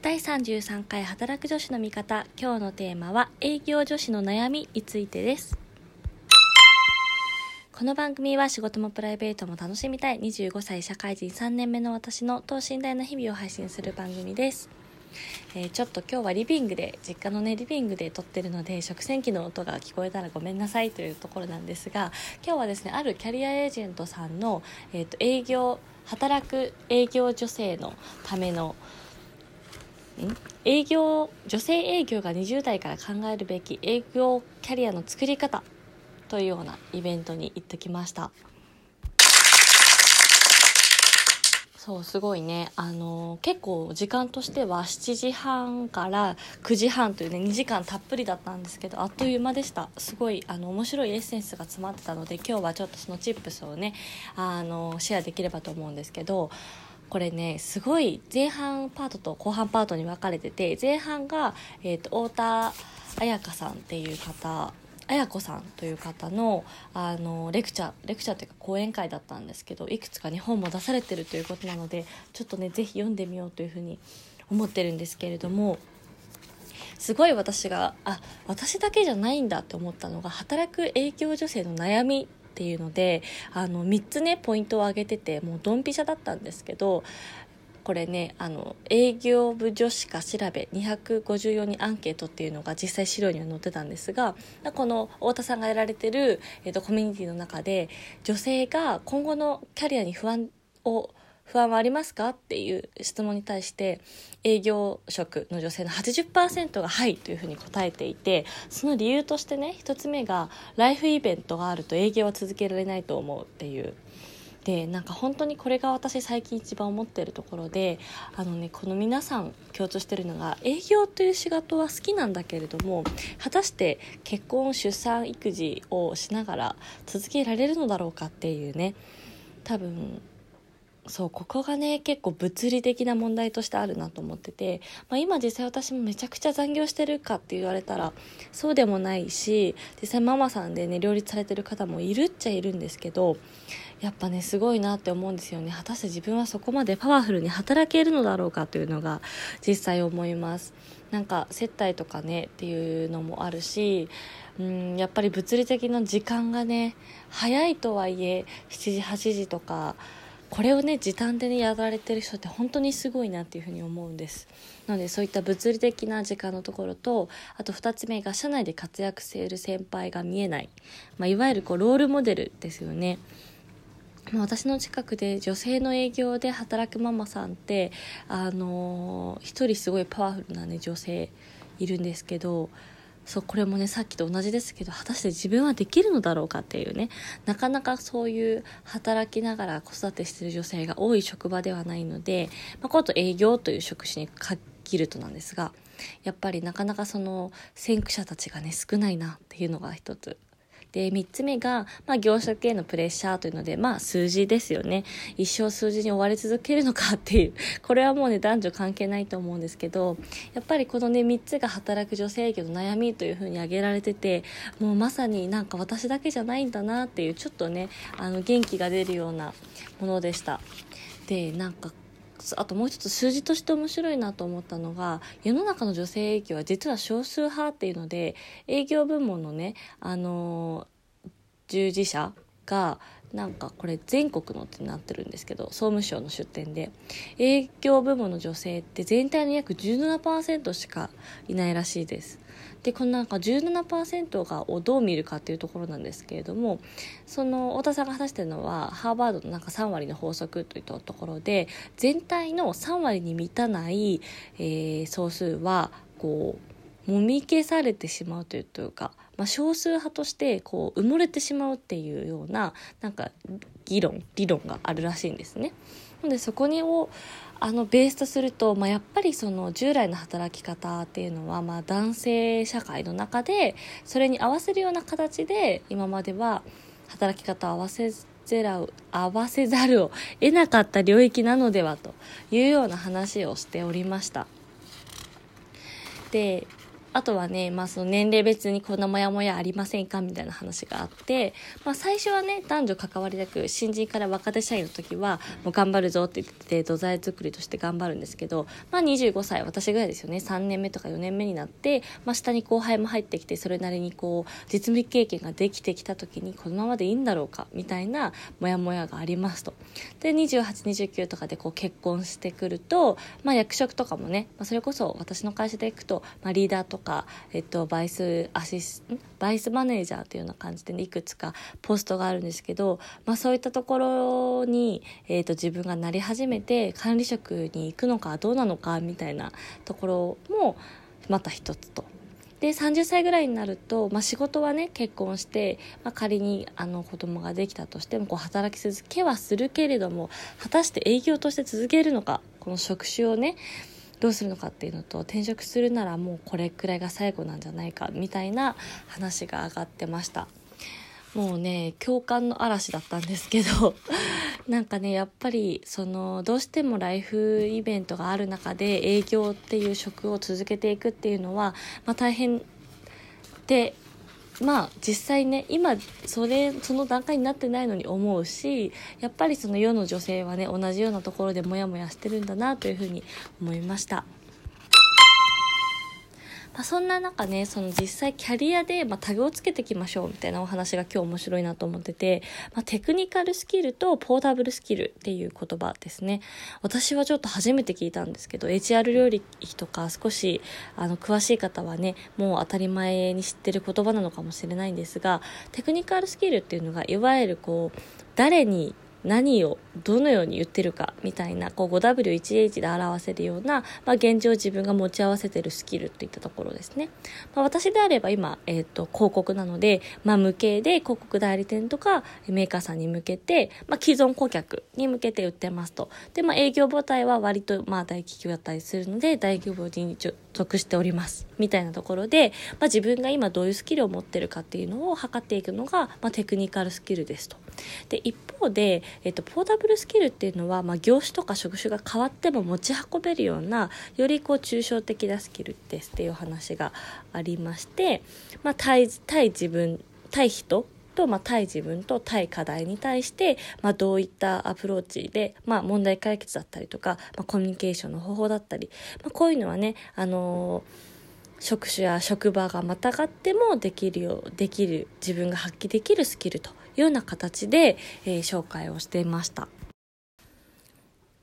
第33回働く女子の味方。今日のテーマは営業女子の悩みについてです。この番組は仕事もプライベートも楽しみたい25歳社会人3年目の私の等身大な日々を配信する番組です。えー、ちょっと今日はリビングで実家のねリビングで撮ってるので食洗機の音が聞こえたらごめんなさいというところなんですが今日はですねあるキャリアエージェントさんの、えーと、営業働く営業女性のための営業女性営業が20代から考えるべき営業キャリアの作り方というようなイベントに行ってきました。そうすごいね。あの結構時間としては7時半から9時半というね2時間たっぷりだったんですけどあっという間でした。すごいあの面白いエッセンスが詰まってたので今日はちょっとそのチップスをねあのシェアできればと思うんですけどこれねすごい前半パートと後半パートに分かれてて前半が、えーと、太田彩香さんっていう方綾子さんという方のあのレクチャーレクチャーというか講演会だったんですけどいくつか日本も出されてるということなのでちょっとね是非読んでみようというふうに思ってるんですけれどもすごい私があ私だけじゃないんだって思ったのが働く営業女性の悩みっていうのであの3つねポイントを挙げててもうドンピシャだったんですけどこれねあの営業部女子か調べ254にアンケートっていうのが実際資料には載ってたんですがこの太田さんがやられてる、えーと、コミュニティの中で女性が今後のキャリアに不安を不安はありますか？っていう質問に対して営業職の女性の80%が「はい」というふうに答えていてその理由としてね1つ目がライフイベントがあると営業は続けられないと思うっていう。でなんか本当にこれが私最近一番思ってるところであのねこの皆さん共通してるのが営業という仕事は好きなんだけれども果たして結婚出産育児をしながら続けられるのだろうかっていうね。多分そうここがね結構物理的な問題としてあるなと思ってて、まあ、今実際私もめちゃくちゃ残業してるかって言われたらそうでもないし実際ママさんでね両立されてる方もいるっちゃいるんですけどやっぱねすごいなって思うんですよね。果たして自分はそこまでパワフルに働けるのだろうかというのが実際思います。なんか接待とかねっていうのもあるしうんやっぱり物理的な時間がね早いとはいえ7時8時とかこれをね時短でねやられてる人って本当にすごいなっていうふうに思うんです。なのでそういった物理的な時間のところとあと2つ目が社内で活躍している先輩が見えない、まあ、いわゆるこうロールモデルですよね。私の近くで女性の営業で働くママさんってあの一人すごいパワフルなね女性いるんですけどそうこれもねさっきと同じですけど果たして自分はできるのだろうかっていうね。なかなかそういう働きながら子育てしてる女性が多い職場ではないので、まあ、こと営業という職種に限るとなんですがやっぱりなかなかその先駆者たちがね少ないなっていうのが一つで、3つ目が、まあ、業職へのプレッシャーというので、まあ、数字ですよね。一生数字に追われ続けるのかっていう、これはもうね、男女関係ないと思うんですけど、やっぱりこのね、3つが働く女性業の悩みというふうに挙げられてて、もうまさになんか私だけじゃないんだなっていう、ちょっとね、あの、元気が出るようなものでした。で、なんか、あともう一つ数字として面白いなと思ったのが世の中の女性営業は実は少数派っていうので営業部門のねあの従事者がなんかこれ全国のってなってるんですけど総務省の出展で営業部門の女性って全体の約17%しかいないらしいです。でこのなんか17%がをどう見るかっていうところなんですけれどもその太田さんが話してるのはハーバードのなんか3割の法則といったところで全体の3割に満たない、えー、総数はこうもみ消されてしまうというか、まあ、少数派としてこう埋もれてしまうっていうようななんか議論理論があるらしいんですね。でそこにをあのベースとすると、まあ、やっぱりその従来の働き方っていうのは、まあ、男性社会の中でそれに合わせるような形で今までは働き方を合わせぜら合わせざるを得なかった領域なのではというような話をしておりました。であとはね、まあその年齢別にこんなモヤモヤありませんかみたいな話があって、まあ最初はね、男女関わりなく、新人から若手社員の時は、もう頑張るぞって言って、土台作りとして頑張るんですけど、まあ25歳、私ぐらいですよね、3年目とか4年目になって、まあ下に後輩も入ってきて、それなりにこう、実務経験ができてきた時に、このままでいいんだろうか、みたいなモヤモヤがありますと。で、28、29とかでこう結婚してくると、まあ役職とかもね、まあそれこそ私の会社で行くと、まあリーダーとかか、えっと、バイスアシスバイスマネージャーというような感じで、ね、いくつかポストがあるんですけど、まあ、そういったところに、えっと、自分がなり始めて管理職に行くのかどうなのかみたいなところもまた一つと。で30歳ぐらいになると、まあ、仕事はね結婚して、まあ、仮にあの子供ができたとしてもこう働き続けはするけれども果たして営業として続けるのかこの職種をねどうするのかっていうのと転職するならもうこれくらいが最後なんじゃないかみたいな話が上がってました。もうね共感の嵐だったんですけど なんかねやっぱりそのどうしてもライフイベントがある中で営業っていう職を続けていくっていうのは、まあ、大変でまあ実際ね今それその段階になってないのに思うしやっぱりその世の女性はね同じようなところでモヤモヤしてるんだなというふうに思いました。まあ、そんな中ねその実際キャリアで、まあ、タグをつけていきましょうみたいなお話が今日面白いなと思ってて、まあ、テクニカルスキルとポータブルスキルっていう言葉ですね。私はちょっと初めて聞いたんですけど HR 料理とか少しあの詳しい方はねもう当たり前に知ってる言葉なのかもしれないんですがテクニカルスキルっていうのがいわゆるこう誰に何をどのように言ってるかみたいなこう 5W1H で表せるような、まあ、現状自分が持ち合わせてるスキルといったところですね、まあ、私であれば今、えーと、広告なので、まあ、無形で広告代理店とかメーカーさんに向けて、まあ、既存顧客に向けて売ってますと。で、まあ、営業母体は割とまあ大企業だったりするので大企業に属しております。みたいなところで、まあ、自分が今どういうスキルを持ってるかっていうのを測っていくのが、まあ、テクニカルスキルですと。で一方で、えっと、ポータブルスキルっていうのは、まあ、業種とか職種が変わっても持ち運べるようなよりこう抽象的なスキルですっていう話がありまして、まあ、対対自分対人と、まあ、対自分と対課題に対して、まあ、どういったアプローチで、まあ、問題解決だったりとか、まあ、コミュニケーションの方法だったり、まあ、こういうのはね、あのー職種や職場がまたがってもできるようできる自分が発揮できるスキルというような形で、えー、紹介をしていました。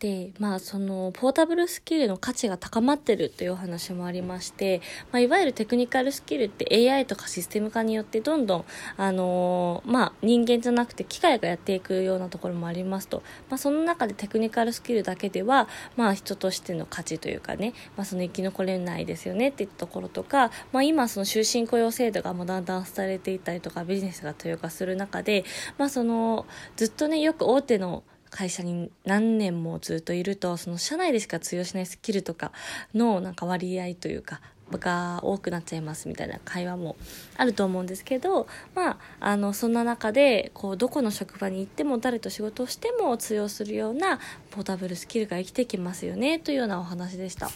で、まあ、その、ポータブルスキルの価値が高まってるというお話もありまして、まあ、いわゆるテクニカルスキルって AI とかシステム化によってどんどん、あのー、まあ、人間じゃなくて機械がやっていくようなところもありますと。まあ、その中でテクニカルスキルだけでは、まあ、人としての価値というかね、まあ、その生き残れないですよねっていったところとか、まあ、今、その終身雇用制度がもうだんだんされていたりとか、ビジネスが多様化する中で、まあ、その、ずっとね、よく大手の会社に何年もずっといるとその社内でしか通用しないスキルとかのなんか割合というかが多くなっちゃいますみたいな会話もあると思うんですけどまああのそんな中でこうどこの職場に行っても誰と仕事をしても通用するようなポータブルスキルが生きてきますよねというようなお話でした。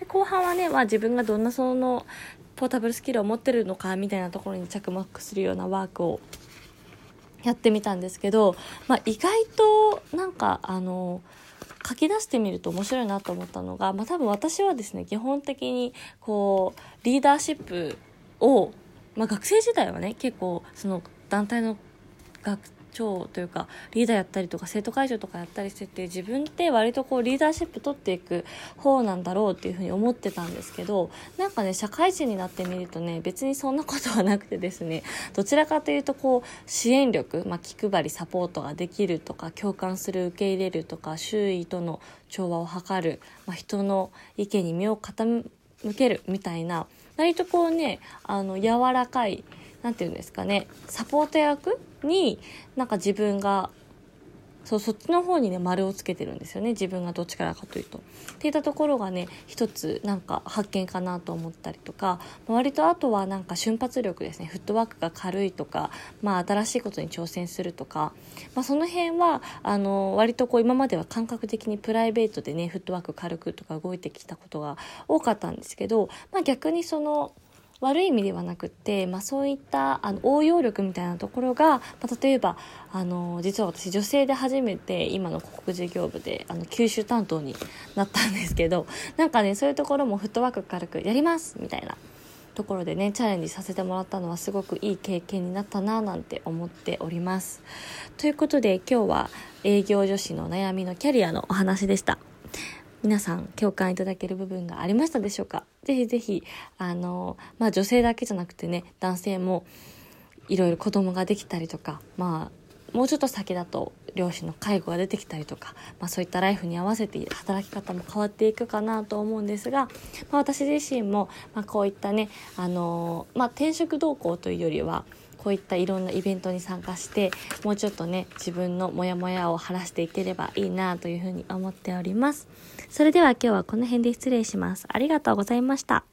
で後半はね、まあ、自分がどんなそのポータブルスキルを持ってるのかみたいなところに着目するようなワークをやってみたんですけど、まあ、意外となんかあの書き出してみると面白いなと思ったのが、まあ、多分私はですね基本的にこうリーダーシップを、まあ、学生時代はね結構その団体の学長というかリーダーやったりとか生徒会長とかやったりしてて自分って割とこうリーダーシップ取っていく方なんだろうっていうふうに思ってたんですけどなんかね社会人になってみるとね別にそんなことはなくてですね どちらかというとこう支援力、まあ、気配りサポートができるとか共感する受け入れるとか周囲との調和を図る、まあ、人の意見に身を傾けるみたいな割とこうねあの柔らかい何て言うんですかねサポート役になんか自分がそうそっちの方にね丸をつけてるんですよね自分がどっちからかというと。っていったところがね一つなんか発見かなと思ったりとか割とあとはなんか瞬発力ですねフットワークが軽いとか、まあ、新しいことに挑戦するとか、まあ、その辺はあの割とこう今までは感覚的にプライベートでねフットワーク軽くとか動いてきたことが多かったんですけど、まあ、逆にその悪い意味ではなくって、まあ、そういったあの応用力みたいなところが、まあ、例えばあの実は私女性で初めて今の国事業部であの九州担当になったんですけどなんかねそういうところもフットワーク軽くやりますみたいなところでねチャレンジさせてもらったのはすごくいい経験になったななんて思っております。ということで今日は営業女子の悩みのキャリアのお話でした。皆さん共感いただける部分がありましたでしょうか？ぜひぜひ、あの、まあ女性だけじゃなくてね、男性もいろいろ子供ができたりとか、まあもうちょっと先だと両親の介護が出てきたりとか、まあ、そういったライフに合わせて働き方も変わっていくかなと思うんですが、まあ、私自身も、まあ、こういったね、あのまあ、転職動向というよりはこういったいろんなイベントに参加してもうちょっとね自分のモヤモヤを晴らしていければいいなというふうに思っております。それでは今日はこの辺で失礼します。ありがとうございました。